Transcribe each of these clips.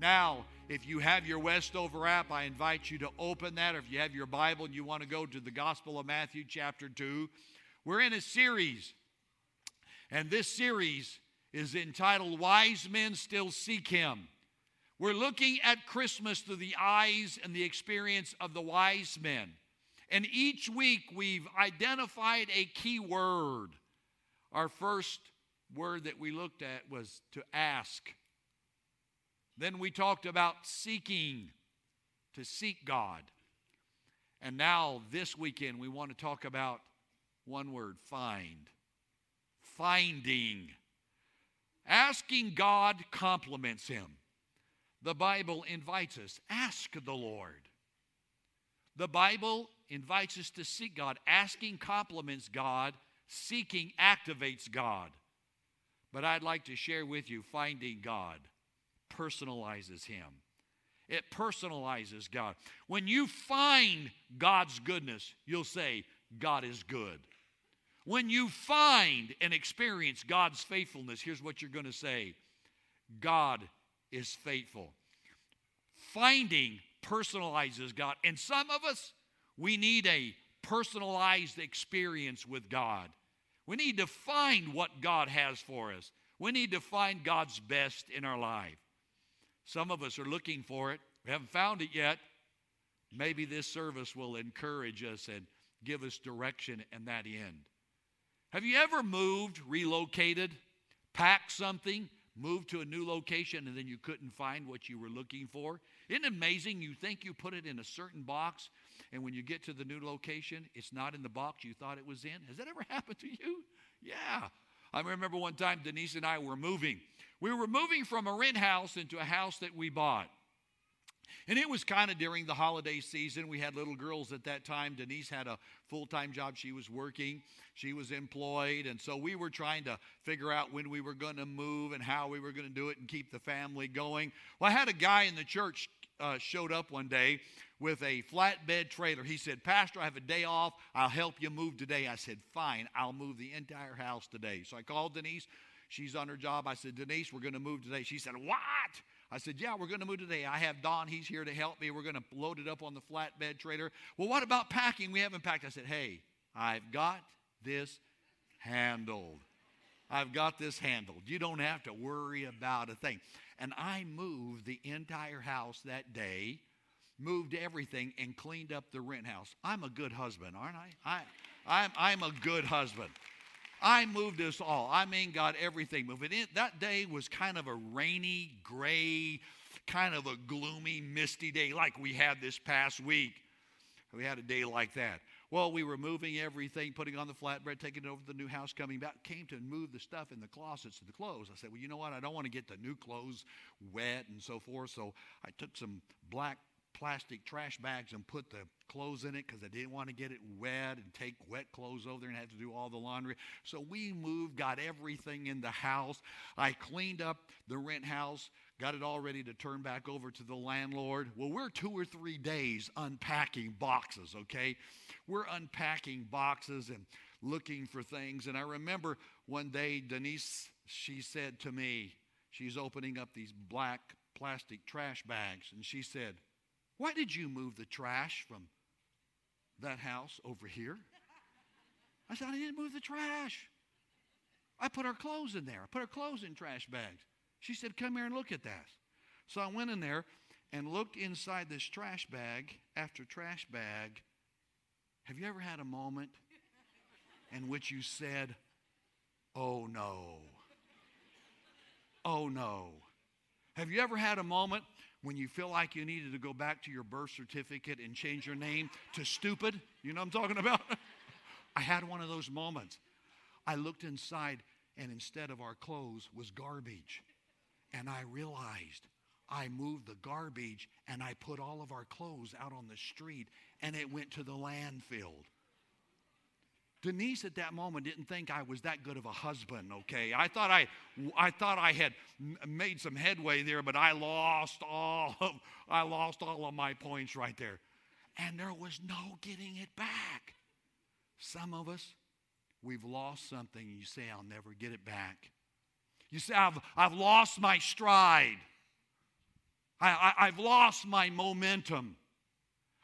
Now, if you have your Westover app, I invite you to open that, or if you have your Bible and you want to go to the Gospel of Matthew, chapter 2. We're in a series, and this series is entitled Wise Men Still Seek Him. We're looking at Christmas through the eyes and the experience of the wise men. And each week we've identified a key word. Our first word that we looked at was to ask. Then we talked about seeking, to seek God. And now, this weekend, we want to talk about one word find. Finding. Asking God compliments him. The Bible invites us ask the Lord. The Bible invites us to seek God. Asking compliments God, seeking activates God. But I'd like to share with you finding God personalizes Him. It personalizes God. When you find God's goodness, you'll say, God is good. When you find and experience God's faithfulness, here's what you're going to say God is faithful. Finding personalizes God. And some of us, we need a personalized experience with God. We need to find what God has for us. We need to find God's best in our life. Some of us are looking for it. We haven't found it yet. Maybe this service will encourage us and give us direction and that end. Have you ever moved, relocated, packed something, moved to a new location, and then you couldn't find what you were looking for? Isn't it amazing? You think you put it in a certain box, and when you get to the new location, it's not in the box you thought it was in? Has that ever happened to you? Yeah. I remember one time Denise and I were moving. We were moving from a rent house into a house that we bought. And it was kind of during the holiday season. We had little girls at that time. Denise had a full time job. She was working, she was employed. And so we were trying to figure out when we were going to move and how we were going to do it and keep the family going. Well, I had a guy in the church uh, showed up one day with a flatbed trailer. He said, Pastor, I have a day off. I'll help you move today. I said, Fine, I'll move the entire house today. So I called Denise. She's on her job. I said, Denise, we're going to move today. She said, What? I said, Yeah, we're going to move today. I have Don. He's here to help me. We're going to load it up on the flatbed trailer. Well, what about packing? We haven't packed. I said, Hey, I've got this handled. I've got this handled. You don't have to worry about a thing. And I moved the entire house that day moved everything and cleaned up the rent house. I'm a good husband, aren't I? I I'm, I'm a good husband. I moved us all. I mean, got everything moving. It, that day was kind of a rainy, gray, kind of a gloomy, misty day like we had this past week. We had a day like that. Well, we were moving everything, putting on the flatbed, taking it over to the new house, coming back, came to move the stuff in the closets and the clothes. I said, Well, you know what? I don't want to get the new clothes wet and so forth. So I took some black plastic trash bags and put the clothes in it because I didn't want to get it wet and take wet clothes over there and have to do all the laundry. So we moved, got everything in the house. I cleaned up the rent house, got it all ready to turn back over to the landlord. Well, we're two or three days unpacking boxes, okay? We're unpacking boxes and looking for things. And I remember one day, Denise, she said to me, she's opening up these black plastic trash bags, and she said, why did you move the trash from that house over here? I said, I didn't move the trash. I put our clothes in there. I put our clothes in trash bags. She said, Come here and look at that. So I went in there and looked inside this trash bag after trash bag. Have you ever had a moment in which you said, Oh no? Oh no. Have you ever had a moment when you feel like you needed to go back to your birth certificate and change your name to stupid. You know what I'm talking about? I had one of those moments. I looked inside, and instead of our clothes was garbage. And I realized I moved the garbage and I put all of our clothes out on the street, and it went to the landfill. Denise at that moment didn't think I was that good of a husband, okay? I thought I, I thought I had made some headway there, but I lost all of, I lost all of my points right there. And there was no getting it back. Some of us, we've lost something you say, I'll never get it back. You say, I've, I've lost my stride. I, I, I've lost my momentum.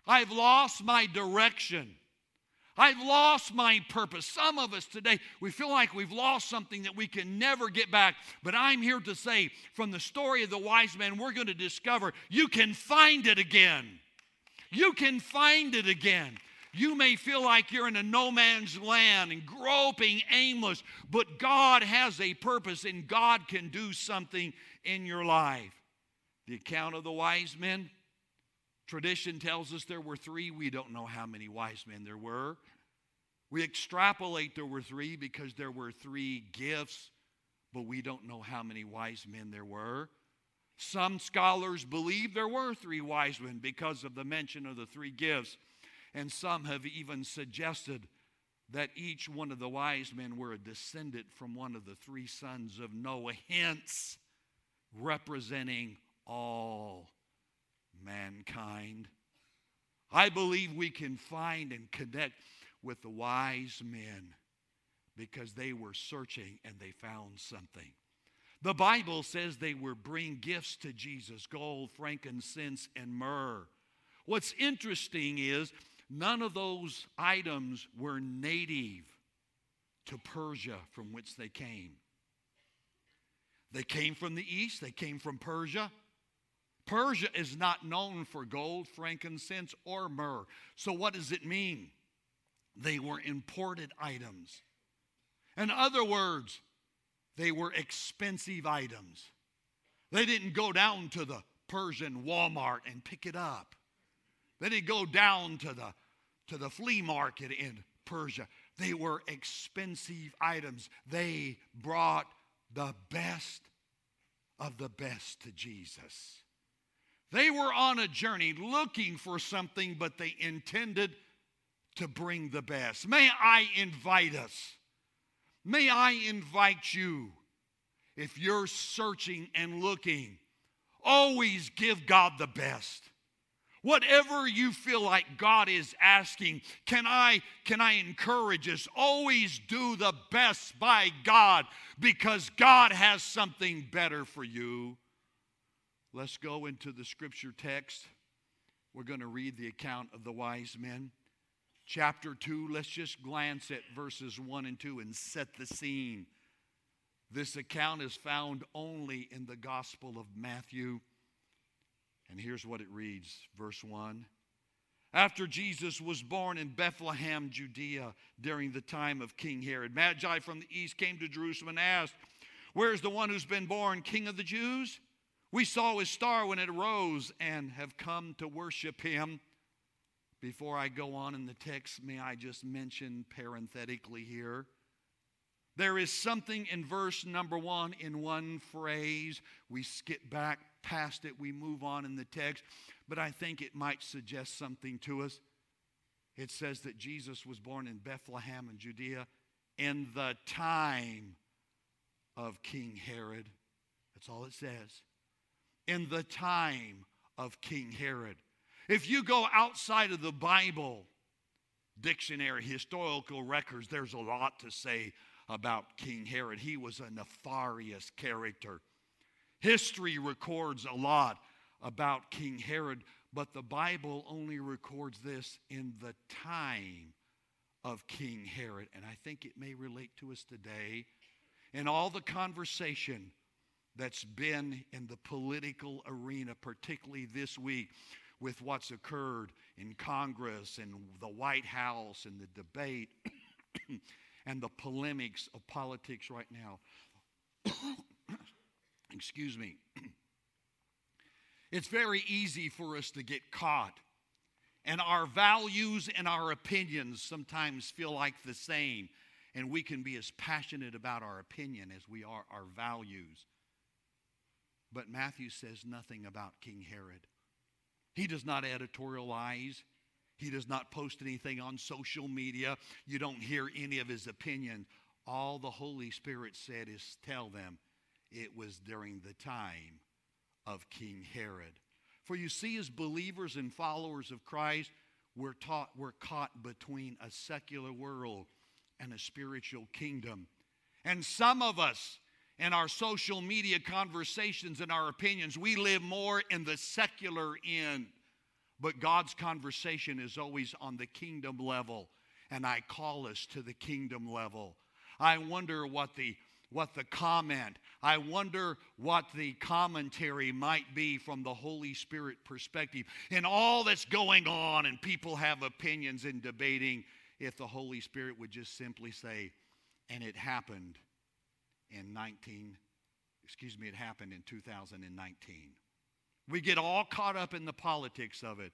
I've lost my direction. I've lost my purpose. Some of us today, we feel like we've lost something that we can never get back. But I'm here to say from the story of the wise man, we're going to discover you can find it again. You can find it again. You may feel like you're in a no man's land and groping aimless, but God has a purpose and God can do something in your life. The account of the wise men, Tradition tells us there were three. We don't know how many wise men there were. We extrapolate there were three because there were three gifts, but we don't know how many wise men there were. Some scholars believe there were three wise men because of the mention of the three gifts. And some have even suggested that each one of the wise men were a descendant from one of the three sons of Noah, hence representing all mankind. I believe we can find and connect with the wise men because they were searching and they found something. The Bible says they were bring gifts to Jesus gold, frankincense, and myrrh. What's interesting is none of those items were native to Persia from which they came. They came from the east, they came from Persia. Persia is not known for gold, frankincense, or myrrh. So, what does it mean? They were imported items. In other words, they were expensive items. They didn't go down to the Persian Walmart and pick it up. They he'd go down to the, to the flea market in Persia. They were expensive items. They brought the best of the best to Jesus. They were on a journey looking for something, but they intended to bring the best. May I invite us, may I invite you, if you're searching and looking, always give God the best. Whatever you feel like God is asking, can I can I encourage us always do the best by God because God has something better for you. Let's go into the scripture text. We're going to read the account of the wise men. Chapter 2, let's just glance at verses 1 and 2 and set the scene. This account is found only in the Gospel of Matthew. And here's what it reads verse 1. After Jesus was born in Bethlehem, Judea, during the time of King Herod, Magi from the east came to Jerusalem and asked, Where's the one who's been born King of the Jews? We saw his star when it arose and have come to worship him. Before I go on in the text, may I just mention parenthetically here there is something in verse number one in one phrase. We skip back past it, we move on in the text, but I think it might suggest something to us. It says that Jesus was born in Bethlehem in Judea in the time of King Herod. That's all it says in the time of King Herod. If you go outside of the Bible dictionary, historical records, there's a lot to say about King Herod. He was a nefarious character. History records a lot about King Herod, but the Bible only records this in the time of King Herod. And I think it may relate to us today. In all the conversation that's been in the political arena, particularly this week with what's occurred in Congress and the White House and the debate and the polemics of politics right now. Excuse me. It's very easy for us to get caught, and our values and our opinions sometimes feel like the same, and we can be as passionate about our opinion as we are our values. But Matthew says nothing about King Herod. He does not editorialize. He does not post anything on social media. You don't hear any of his opinion. All the Holy Spirit said is tell them it was during the time of King Herod. For you see, as believers and followers of Christ, we're taught we're caught between a secular world and a spiritual kingdom. And some of us in our social media conversations and our opinions, we live more in the secular end. But God's conversation is always on the kingdom level, and I call us to the kingdom level. I wonder what the what the comment, I wonder what the commentary might be from the Holy Spirit perspective. In all that's going on, and people have opinions and debating, if the Holy Spirit would just simply say, and it happened in 19, excuse me, it happened in 2019. We get all caught up in the politics of it,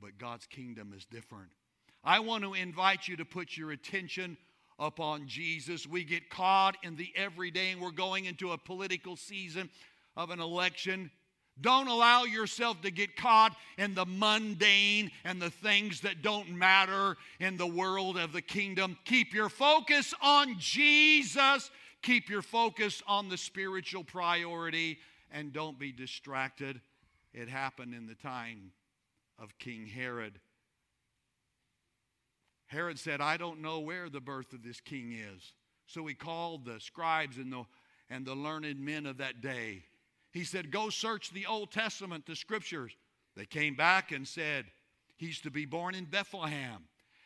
but God's kingdom is different. I want to invite you to put your attention upon Jesus. We get caught in the everyday, and we're going into a political season of an election. Don't allow yourself to get caught in the mundane and the things that don't matter in the world of the kingdom. Keep your focus on Jesus. Keep your focus on the spiritual priority and don't be distracted. It happened in the time of King Herod. Herod said, I don't know where the birth of this king is. So he called the scribes and the, and the learned men of that day. He said, Go search the Old Testament, the scriptures. They came back and said, He's to be born in Bethlehem.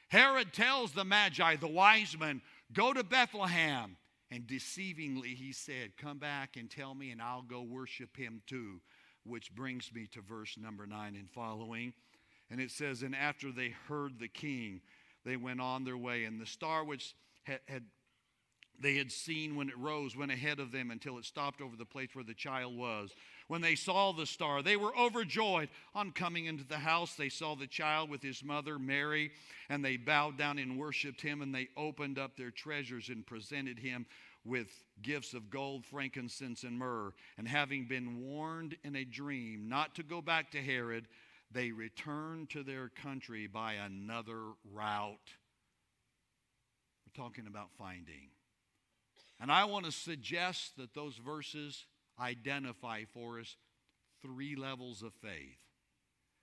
Herod tells the Magi, the wise men, Go to Bethlehem. And deceivingly, he said, Come back and tell me, and I'll go worship him too. Which brings me to verse number nine and following. And it says, And after they heard the king, they went on their way. And the star which had, had they had seen when it rose went ahead of them until it stopped over the place where the child was. When they saw the star, they were overjoyed. On coming into the house, they saw the child with his mother, Mary, and they bowed down and worshiped him, and they opened up their treasures and presented him with gifts of gold, frankincense, and myrrh. And having been warned in a dream not to go back to Herod, they returned to their country by another route. We're talking about finding. And I want to suggest that those verses identify for us three levels of faith.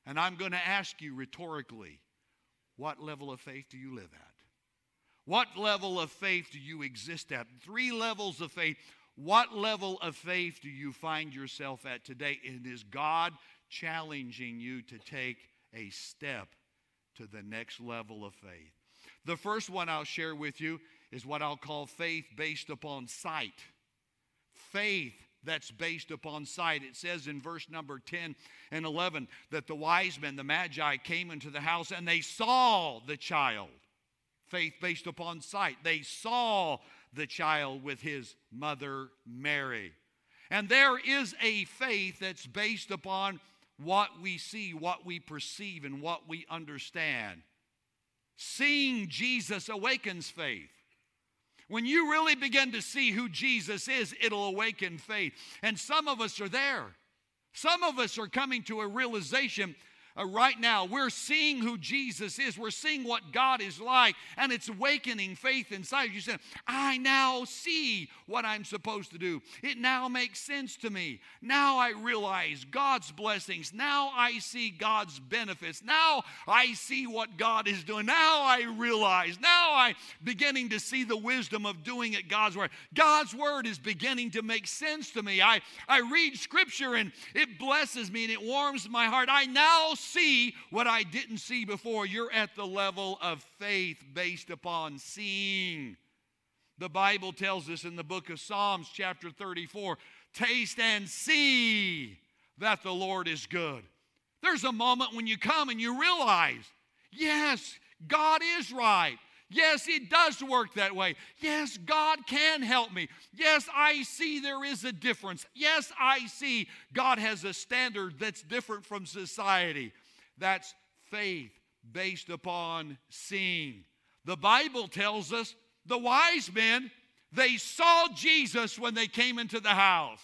And I'm going to ask you rhetorically what level of faith do you live at? What level of faith do you exist at? Three levels of faith. What level of faith do you find yourself at today? And is God challenging you to take a step to the next level of faith? The first one I'll share with you is what I'll call faith based upon sight. Faith that's based upon sight. It says in verse number 10 and 11 that the wise men, the magi, came into the house and they saw the child. Faith based upon sight. They saw the child with his mother Mary. And there is a faith that's based upon what we see, what we perceive, and what we understand. Seeing Jesus awakens faith. When you really begin to see who Jesus is, it'll awaken faith. And some of us are there. Some of us are coming to a realization uh, right now. We're seeing who Jesus is. We're seeing what God is like, and it's awakening faith inside you. Saying, I now see what I'm supposed to do. It now makes sense to me. Now I realize God's blessings. Now I see God's benefits. Now I see what God is doing. Now I realize. Now I'm beginning to see the wisdom of doing it God's word. God's word is beginning to make sense to me. I, I read scripture and it blesses me and it warms my heart. I now see what I didn't see before. You're at the level of faith based upon seeing. The Bible tells us in the book of Psalms, chapter 34 taste and see that the Lord is good. There's a moment when you come and you realize, yes, God is right. Yes, it does work that way. Yes, God can help me. Yes, I see there is a difference. Yes, I see God has a standard that's different from society. That's faith based upon seeing. The Bible tells us the wise men, they saw Jesus when they came into the house.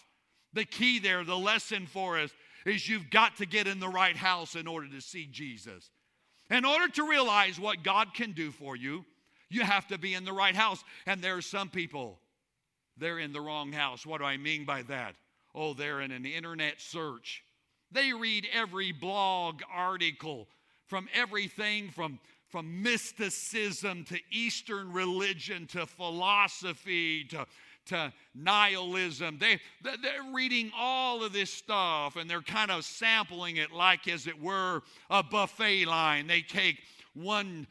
The key there, the lesson for us, is you've got to get in the right house in order to see Jesus. In order to realize what God can do for you, you have to be in the right house. And there are some people, they're in the wrong house. What do I mean by that? Oh, they're in an internet search. They read every blog article from everything from, from mysticism to Eastern religion to philosophy to, to nihilism. They, they're reading all of this stuff and they're kind of sampling it like, as it were, a buffet line. They take one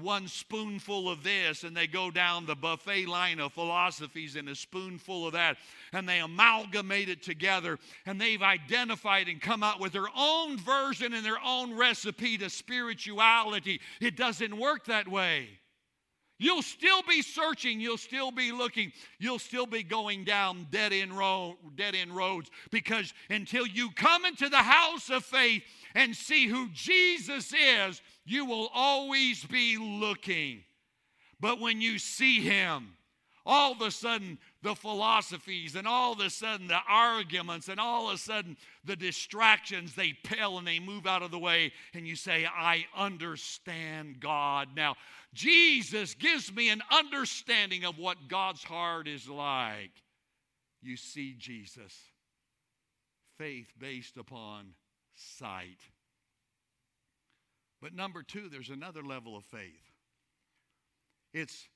one spoonful of this and they go down the buffet line of philosophies and a spoonful of that and they amalgamate it together and they've identified and come out with their own version and their own recipe to spirituality. It doesn't work that way. You'll still be searching, you'll still be looking, you'll still be going down dead end, road, dead end roads because until you come into the house of faith and see who Jesus is, you will always be looking. But when you see him, all of a sudden the philosophies and all of a sudden the arguments and all of a sudden the distractions they pale and they move out of the way and you say i understand god. Now jesus gives me an understanding of what god's heart is like. You see jesus faith based upon sight but number two, there's another level of faith. It's,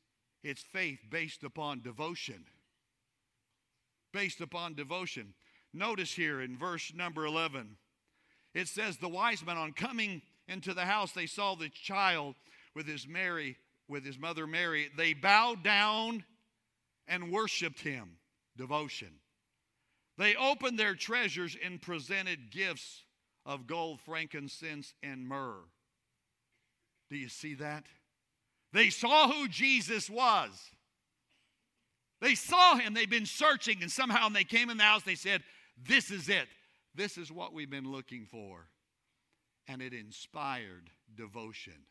it's faith based upon devotion. Based upon devotion. Notice here in verse number 11, it says, The wise men, on coming into the house, they saw the child with his Mary, with his mother Mary. They bowed down and worshiped him. Devotion. They opened their treasures and presented gifts of gold, frankincense, and myrrh. Do you see that? They saw who Jesus was. They saw him. They've been searching, and somehow when they came in the house, they said, This is it. This is what we've been looking for. And it inspired devotion.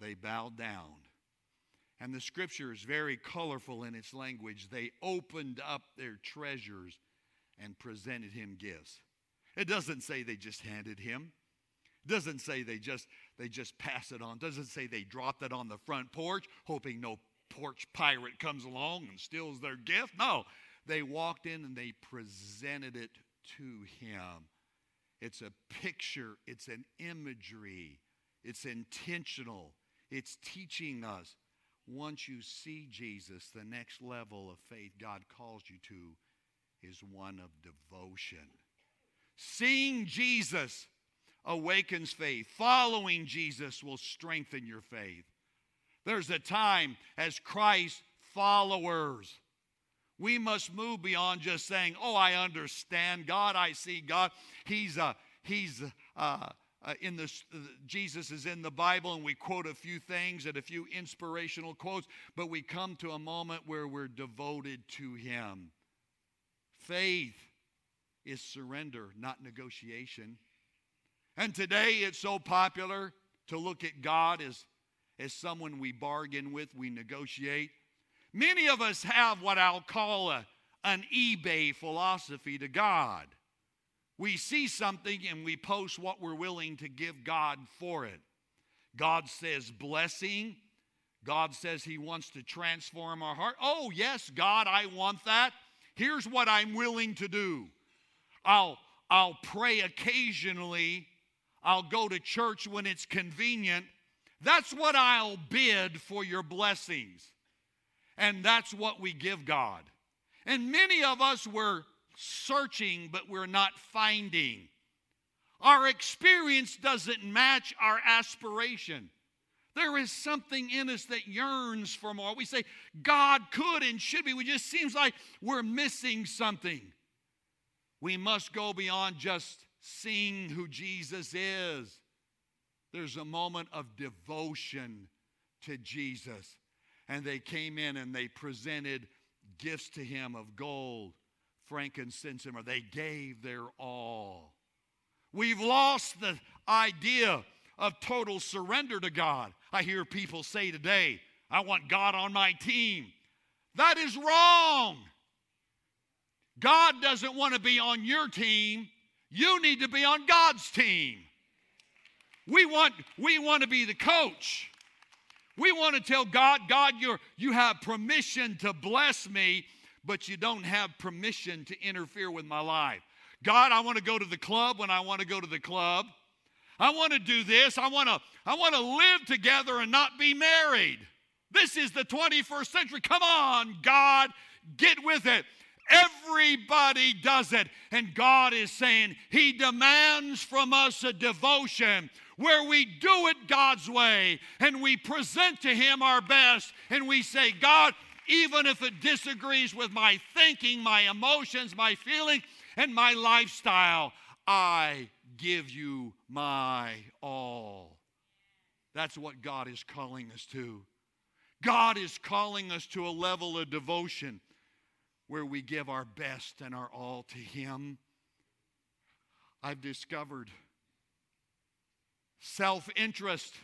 They bowed down. And the scripture is very colorful in its language. They opened up their treasures and presented him gifts. It doesn't say they just handed him. Doesn't say they just they just pass it on. Doesn't say they dropped it on the front porch, hoping no porch pirate comes along and steals their gift. No, they walked in and they presented it to him. It's a picture, it's an imagery, it's intentional, it's teaching us. Once you see Jesus, the next level of faith God calls you to is one of devotion. Seeing Jesus awakens faith. Following Jesus will strengthen your faith. There's a time as Christ followers. We must move beyond just saying, "Oh, I understand God. I see God. He's a uh, he's uh, uh, in this. Uh, Jesus is in the Bible, and we quote a few things and a few inspirational quotes, but we come to a moment where we're devoted to Him. Faith is surrender, not negotiation. And today it's so popular to look at God as, as someone we bargain with, we negotiate. Many of us have what I'll call a, an eBay philosophy to God. We see something and we post what we're willing to give God for it. God says blessing. God says He wants to transform our heart. Oh, yes, God, I want that. Here's what I'm willing to do I'll, I'll pray occasionally I'll go to church when it's convenient. That's what I'll bid for your blessings. And that's what we give God. And many of us were searching, but we're not finding. Our experience doesn't match our aspiration. There is something in us that yearns for more. We say, God could and should be. We just seems like we're missing something. We must go beyond just seeing who Jesus is. There's a moment of devotion to Jesus. And they came in and they presented gifts to him of gold, frankincense, and they gave their all. We've lost the idea of total surrender to God. I hear people say today, I want God on my team. That is wrong. God doesn't want to be on your team. You need to be on God's team. We want, we want to be the coach. We want to tell God, God, you're, you have permission to bless me, but you don't have permission to interfere with my life. God, I want to go to the club when I want to go to the club. I want to do this. I want to, I want to live together and not be married. This is the 21st century. Come on, God. get with it. Everybody does it. And God is saying He demands from us a devotion where we do it God's way and we present to Him our best and we say, God, even if it disagrees with my thinking, my emotions, my feeling, and my lifestyle, I give you my all. That's what God is calling us to. God is calling us to a level of devotion where we give our best and our all to Him. I've discovered self interest.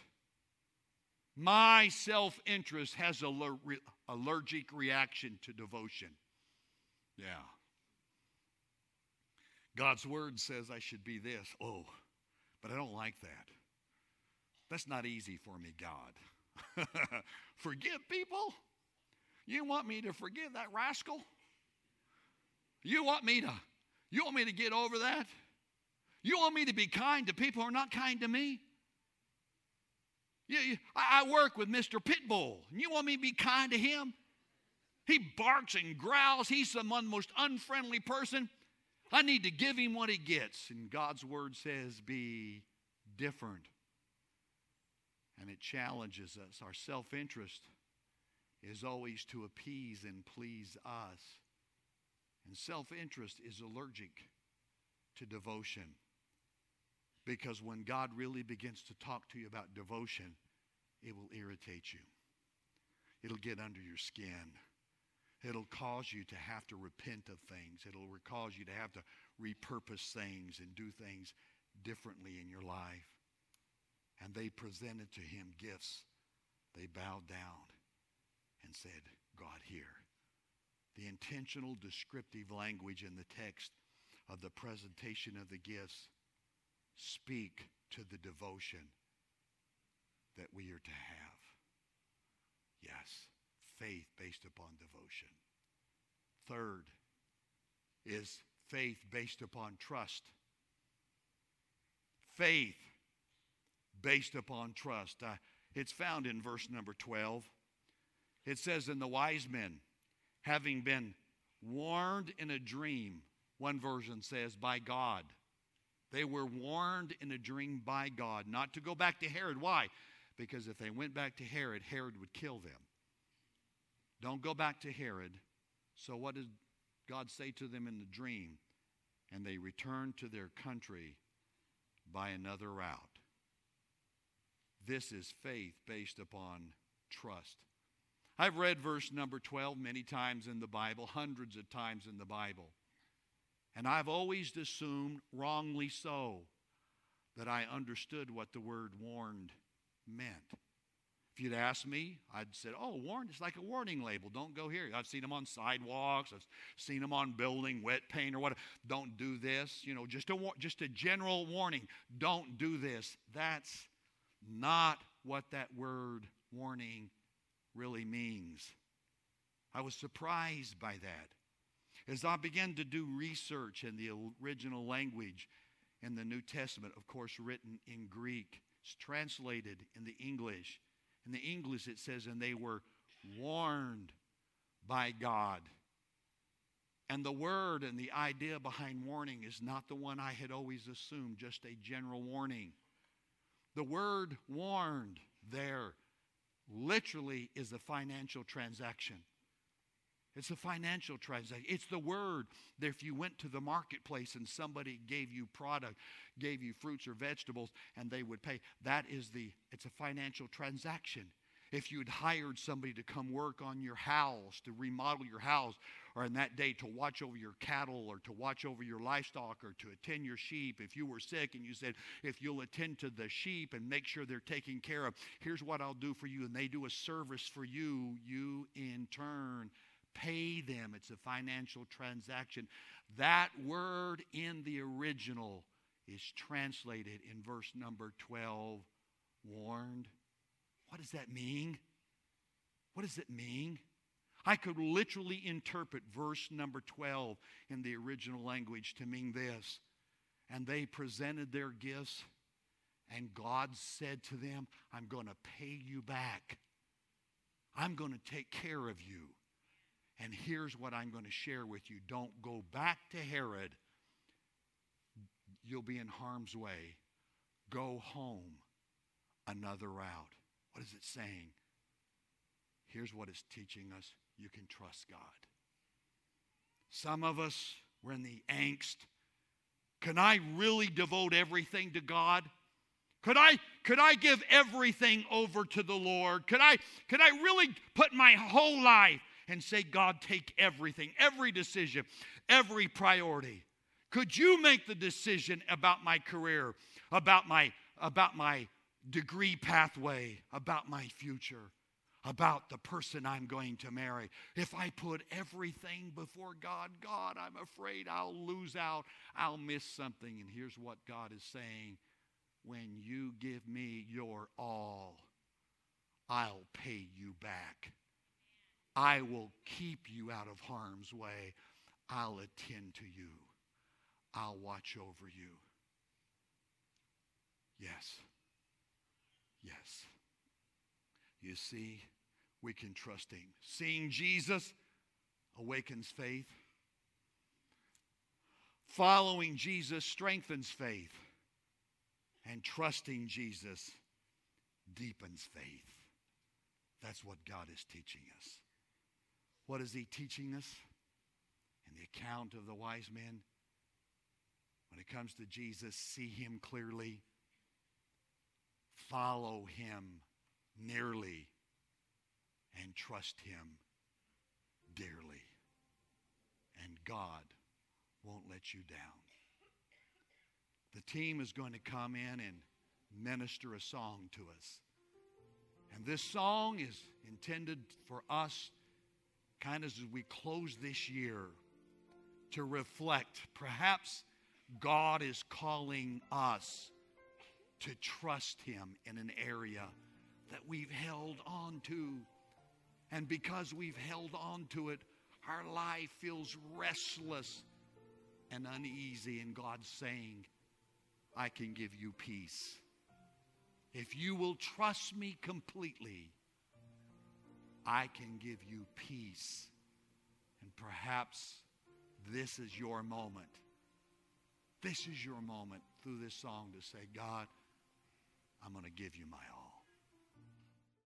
My self interest has an allergic reaction to devotion. Yeah. God's word says I should be this. Oh, but I don't like that. That's not easy for me, God. forgive people? You want me to forgive that rascal? You want me to you want me to get over that? You want me to be kind to people who are not kind to me? You, you, I, I work with Mr. Pitbull, and you want me to be kind to him? He barks and growls. He's the most unfriendly person. I need to give him what he gets. And God's word says, be different. And it challenges us. Our self interest is always to appease and please us. And self interest is allergic to devotion. Because when God really begins to talk to you about devotion, it will irritate you, it'll get under your skin. It'll cause you to have to repent of things. It'll cause you to have to repurpose things and do things differently in your life. And they presented to him gifts. They bowed down and said, God, here the intentional descriptive language in the text of the presentation of the gifts speak to the devotion that we are to have. Yes, faith based upon devotion. Third is faith based upon trust. Faith based upon trust. Uh, it's found in verse number 12. It says, And the wise men, having been warned in a dream, one version says, by God. They were warned in a dream by God not to go back to Herod. Why? Because if they went back to Herod, Herod would kill them. Don't go back to Herod. So, what did God say to them in the dream? And they returned to their country by another route. This is faith based upon trust. I've read verse number 12 many times in the Bible, hundreds of times in the Bible. And I've always assumed, wrongly so, that I understood what the word warned meant. If you'd asked me, I'd said, oh, warned, it's like a warning label. Don't go here. I've seen them on sidewalks. I've seen them on building, wet paint or whatever. Don't do this. You know, just a, just a general warning. Don't do this. That's not what that word warning really means. I was surprised by that. As I began to do research in the original language in the New Testament, of course, written in Greek, it's translated in the English. In the English, it says, and they were warned by God. And the word and the idea behind warning is not the one I had always assumed, just a general warning. The word warned there literally is a financial transaction. It's a financial transaction. It's the word that if you went to the marketplace and somebody gave you product, gave you fruits or vegetables, and they would pay, that is the, it's a financial transaction. If you'd hired somebody to come work on your house, to remodel your house, or in that day to watch over your cattle or to watch over your livestock or to attend your sheep. If you were sick and you said, if you'll attend to the sheep and make sure they're taken care of, here's what I'll do for you. And they do a service for you, you in turn pay them. It's a financial transaction. That word in the original is translated in verse number 12 warned. What does that mean? What does it mean? I could literally interpret verse number 12 in the original language to mean this. And they presented their gifts, and God said to them, I'm going to pay you back. I'm going to take care of you. And here's what I'm going to share with you don't go back to Herod. You'll be in harm's way. Go home another route. What is it saying? Here's what it's teaching us you can trust God. Some of us, we're in the angst. Can I really devote everything to God? Could I, could I give everything over to the Lord? Could I, could I really put my whole life and say, God, take everything, every decision, every priority? Could you make the decision about my career, about my, about my degree pathway, about my future? about the person I'm going to marry. If I put everything before God, God, I'm afraid I'll lose out. I'll miss something. And here's what God is saying when you give me your all, I'll pay you back. I will keep you out of harm's way. I'll attend to you. I'll watch over you. Yes. Yes. You see, we can trust Him. Seeing Jesus awakens faith. Following Jesus strengthens faith. And trusting Jesus deepens faith. That's what God is teaching us. What is He teaching us? In the account of the wise men, when it comes to Jesus, see Him clearly, follow Him nearly, and trust Him dearly. And God won't let you down. The team is going to come in and minister a song to us. And this song is intended for us, kind of as we close this year, to reflect. Perhaps God is calling us to trust Him in an area that we've held on to. And because we've held on to it, our life feels restless and uneasy. And God's saying, I can give you peace. If you will trust me completely, I can give you peace. And perhaps this is your moment. This is your moment through this song to say, God, I'm going to give you my all.